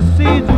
decide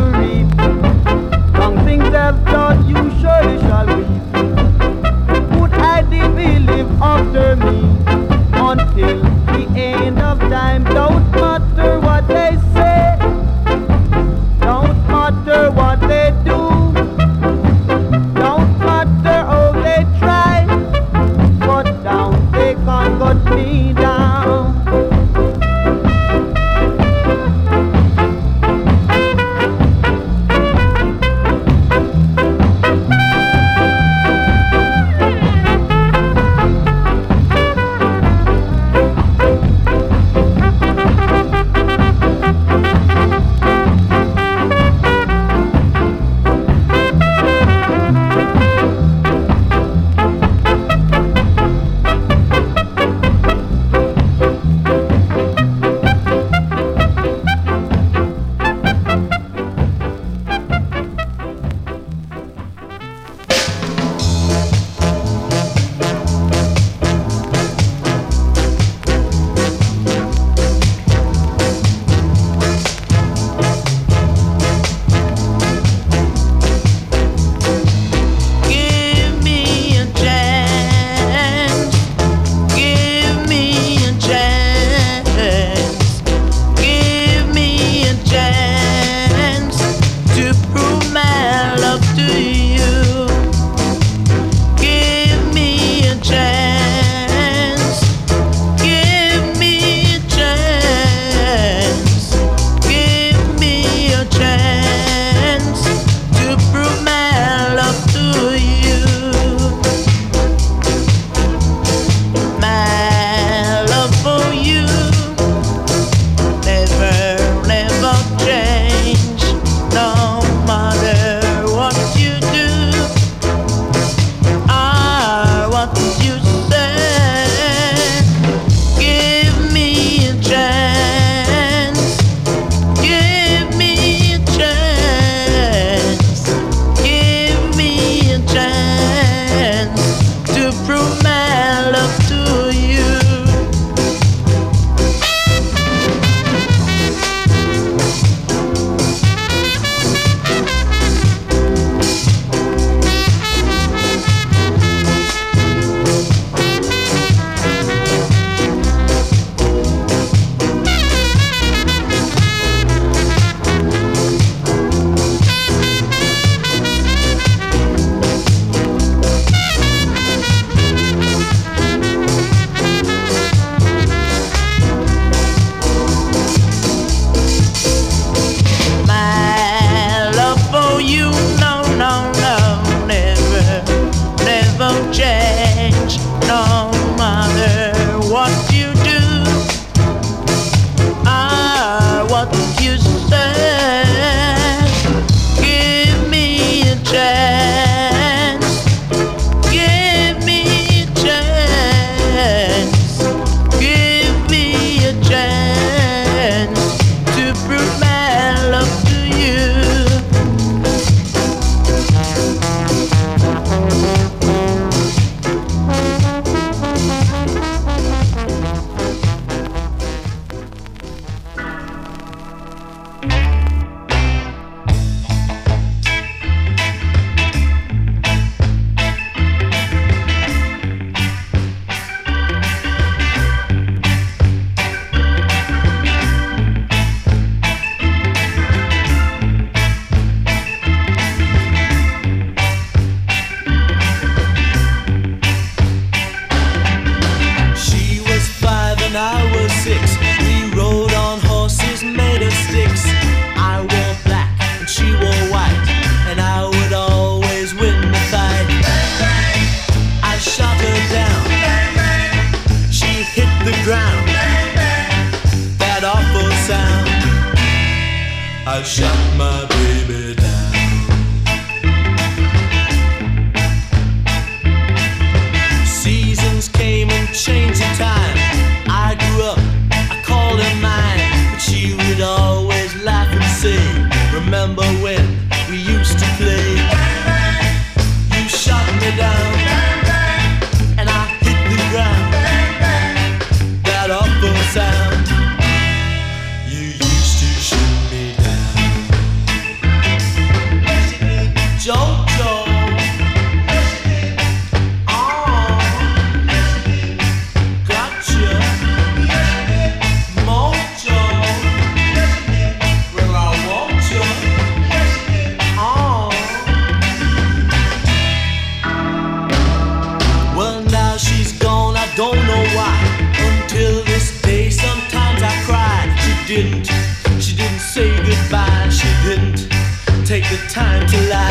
take the time to lie.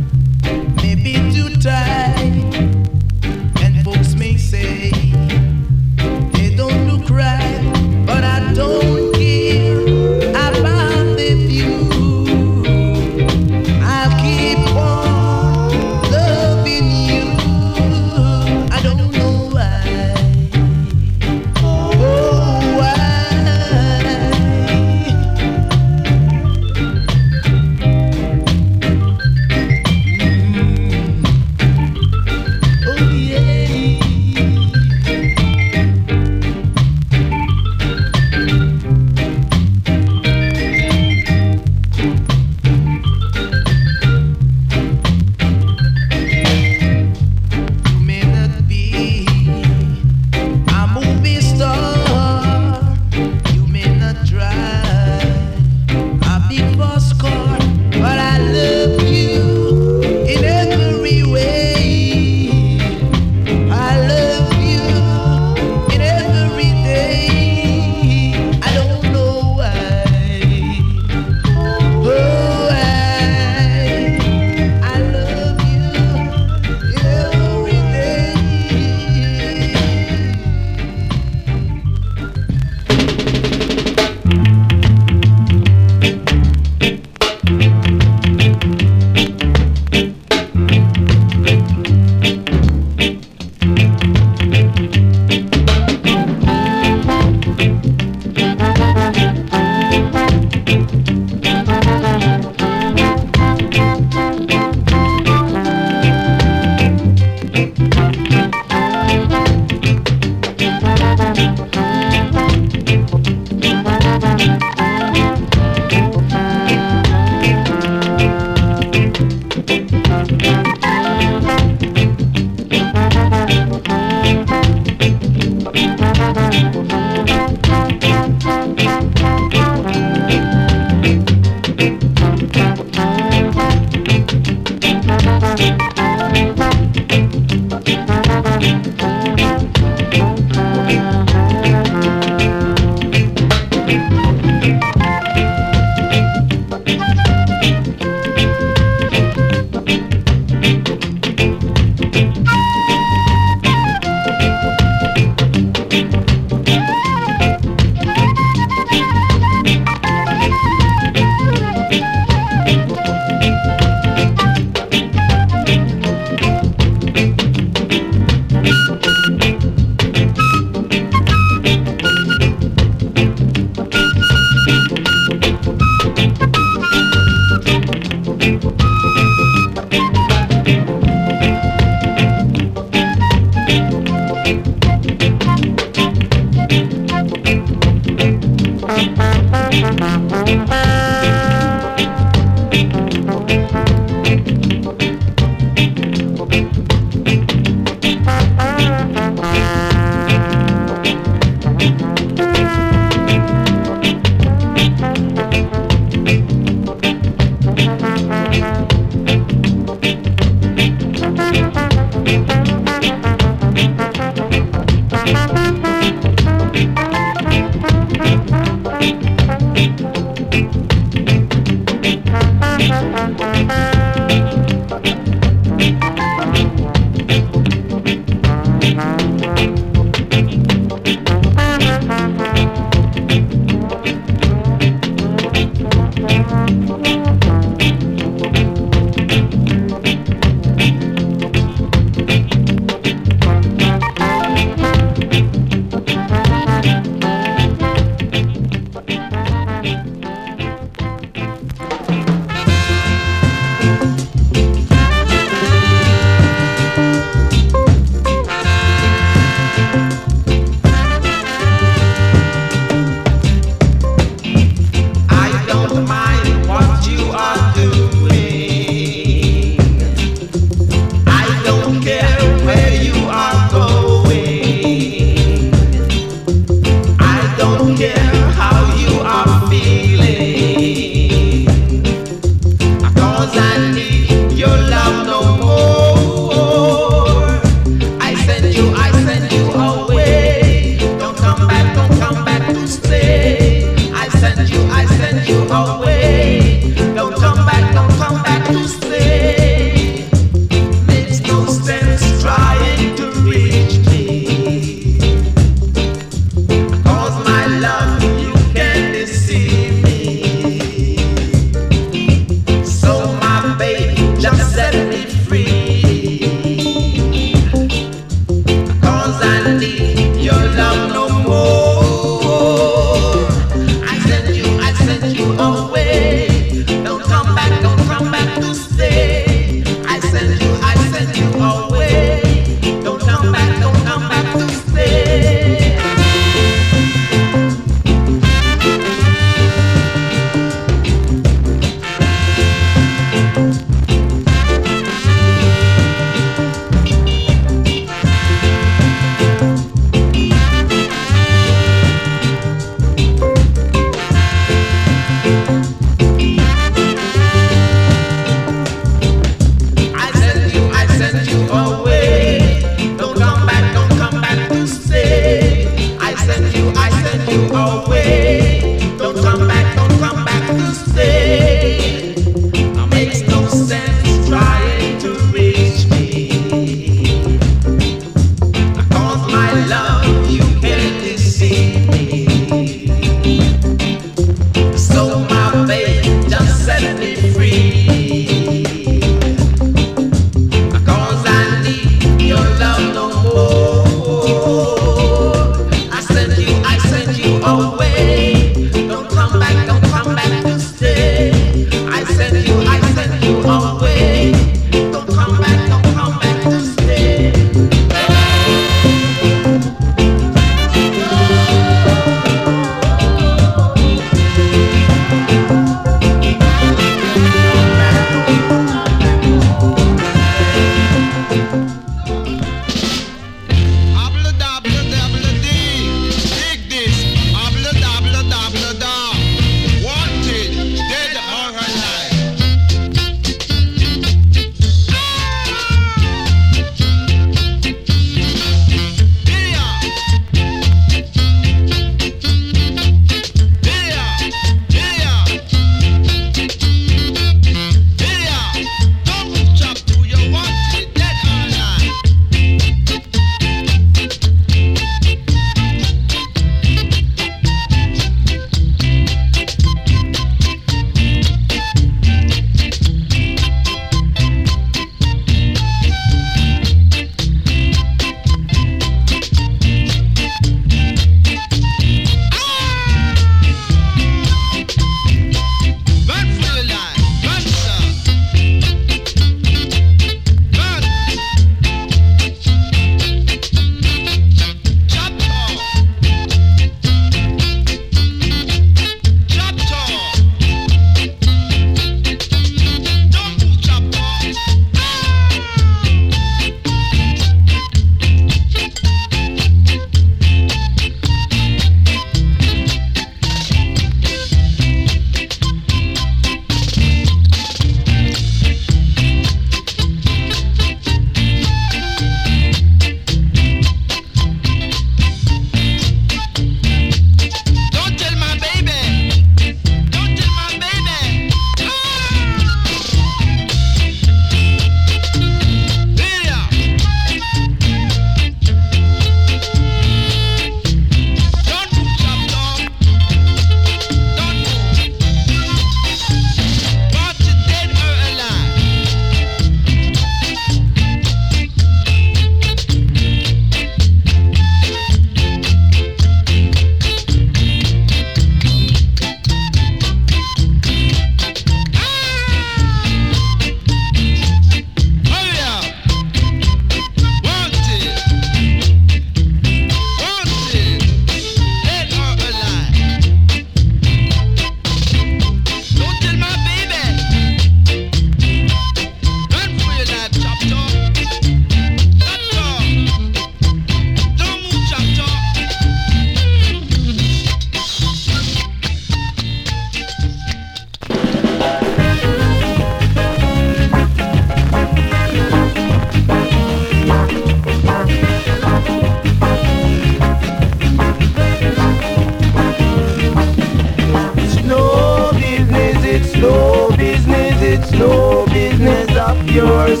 no business, it's no business of yours.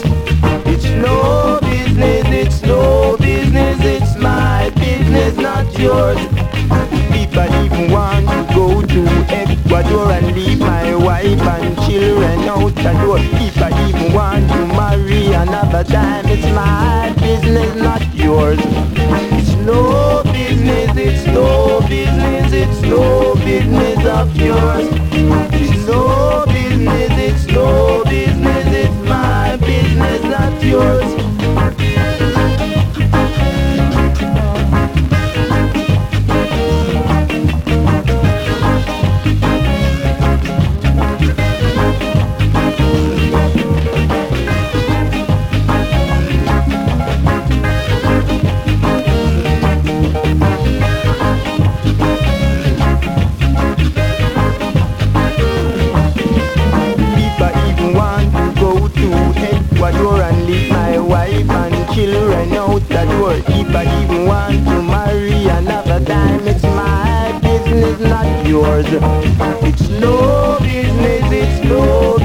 It's no business, it's no business, it's my business, not yours. People even want to go to Ecuador and leave my wife and children out the door. If I even want to marry another time, it's my business, not yours. It's no business, it's no business, it's no business of yours business, it's no business, it's my business, not yours. yours. It's no business, it's no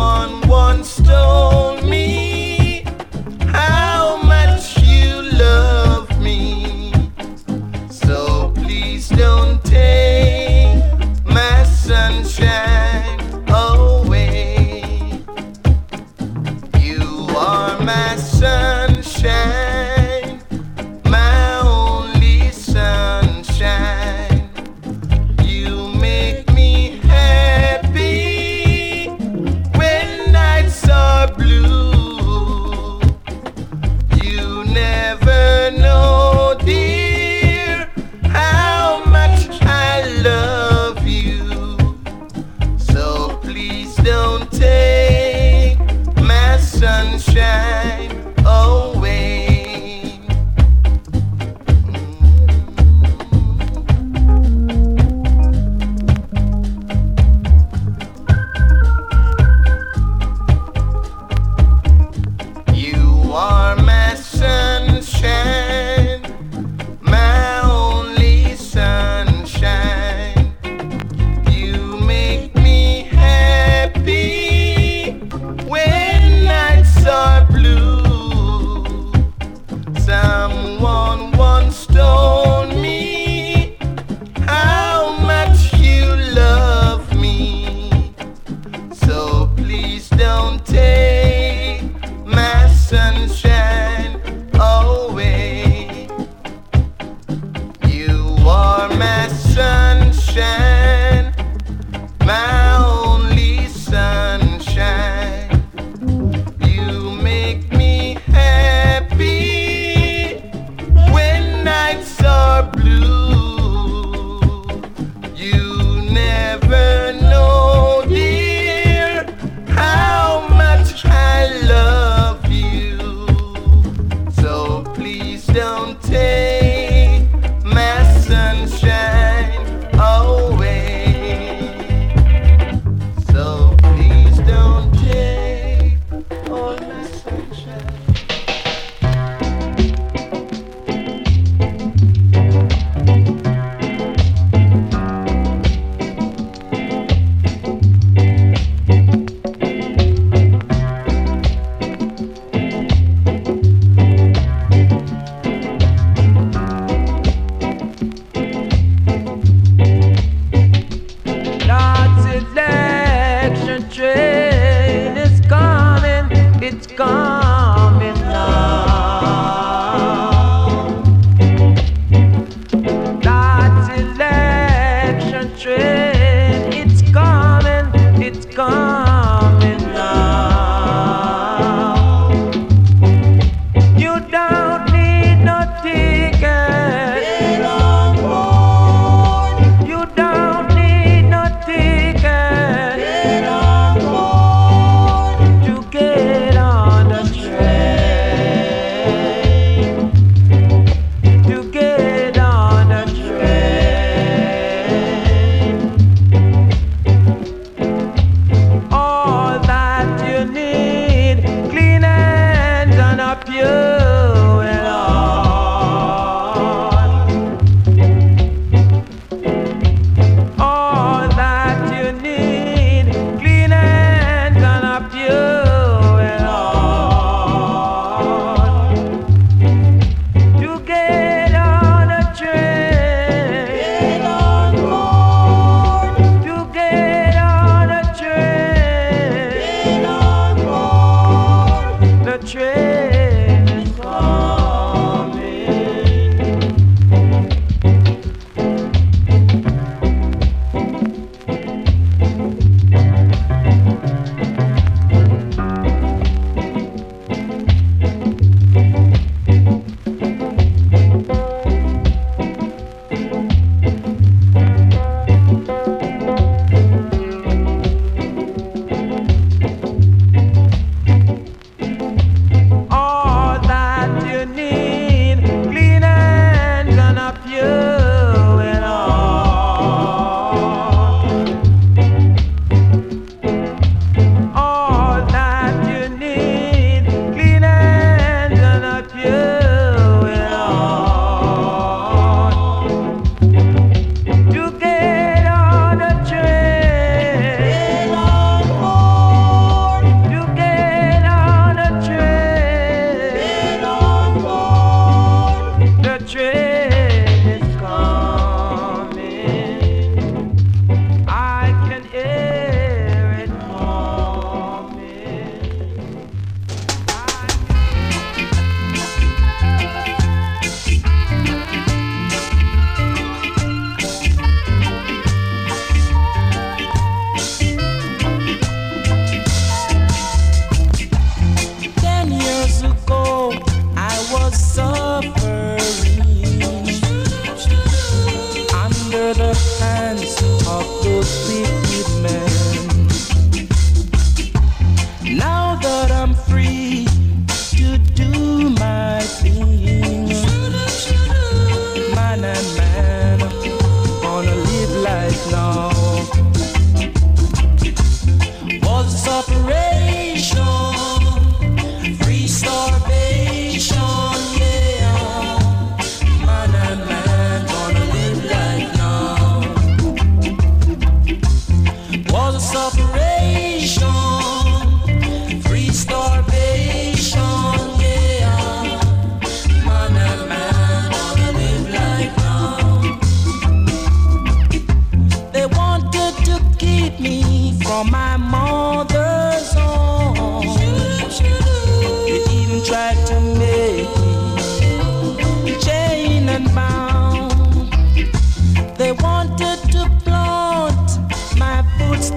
one.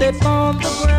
Step on the ground.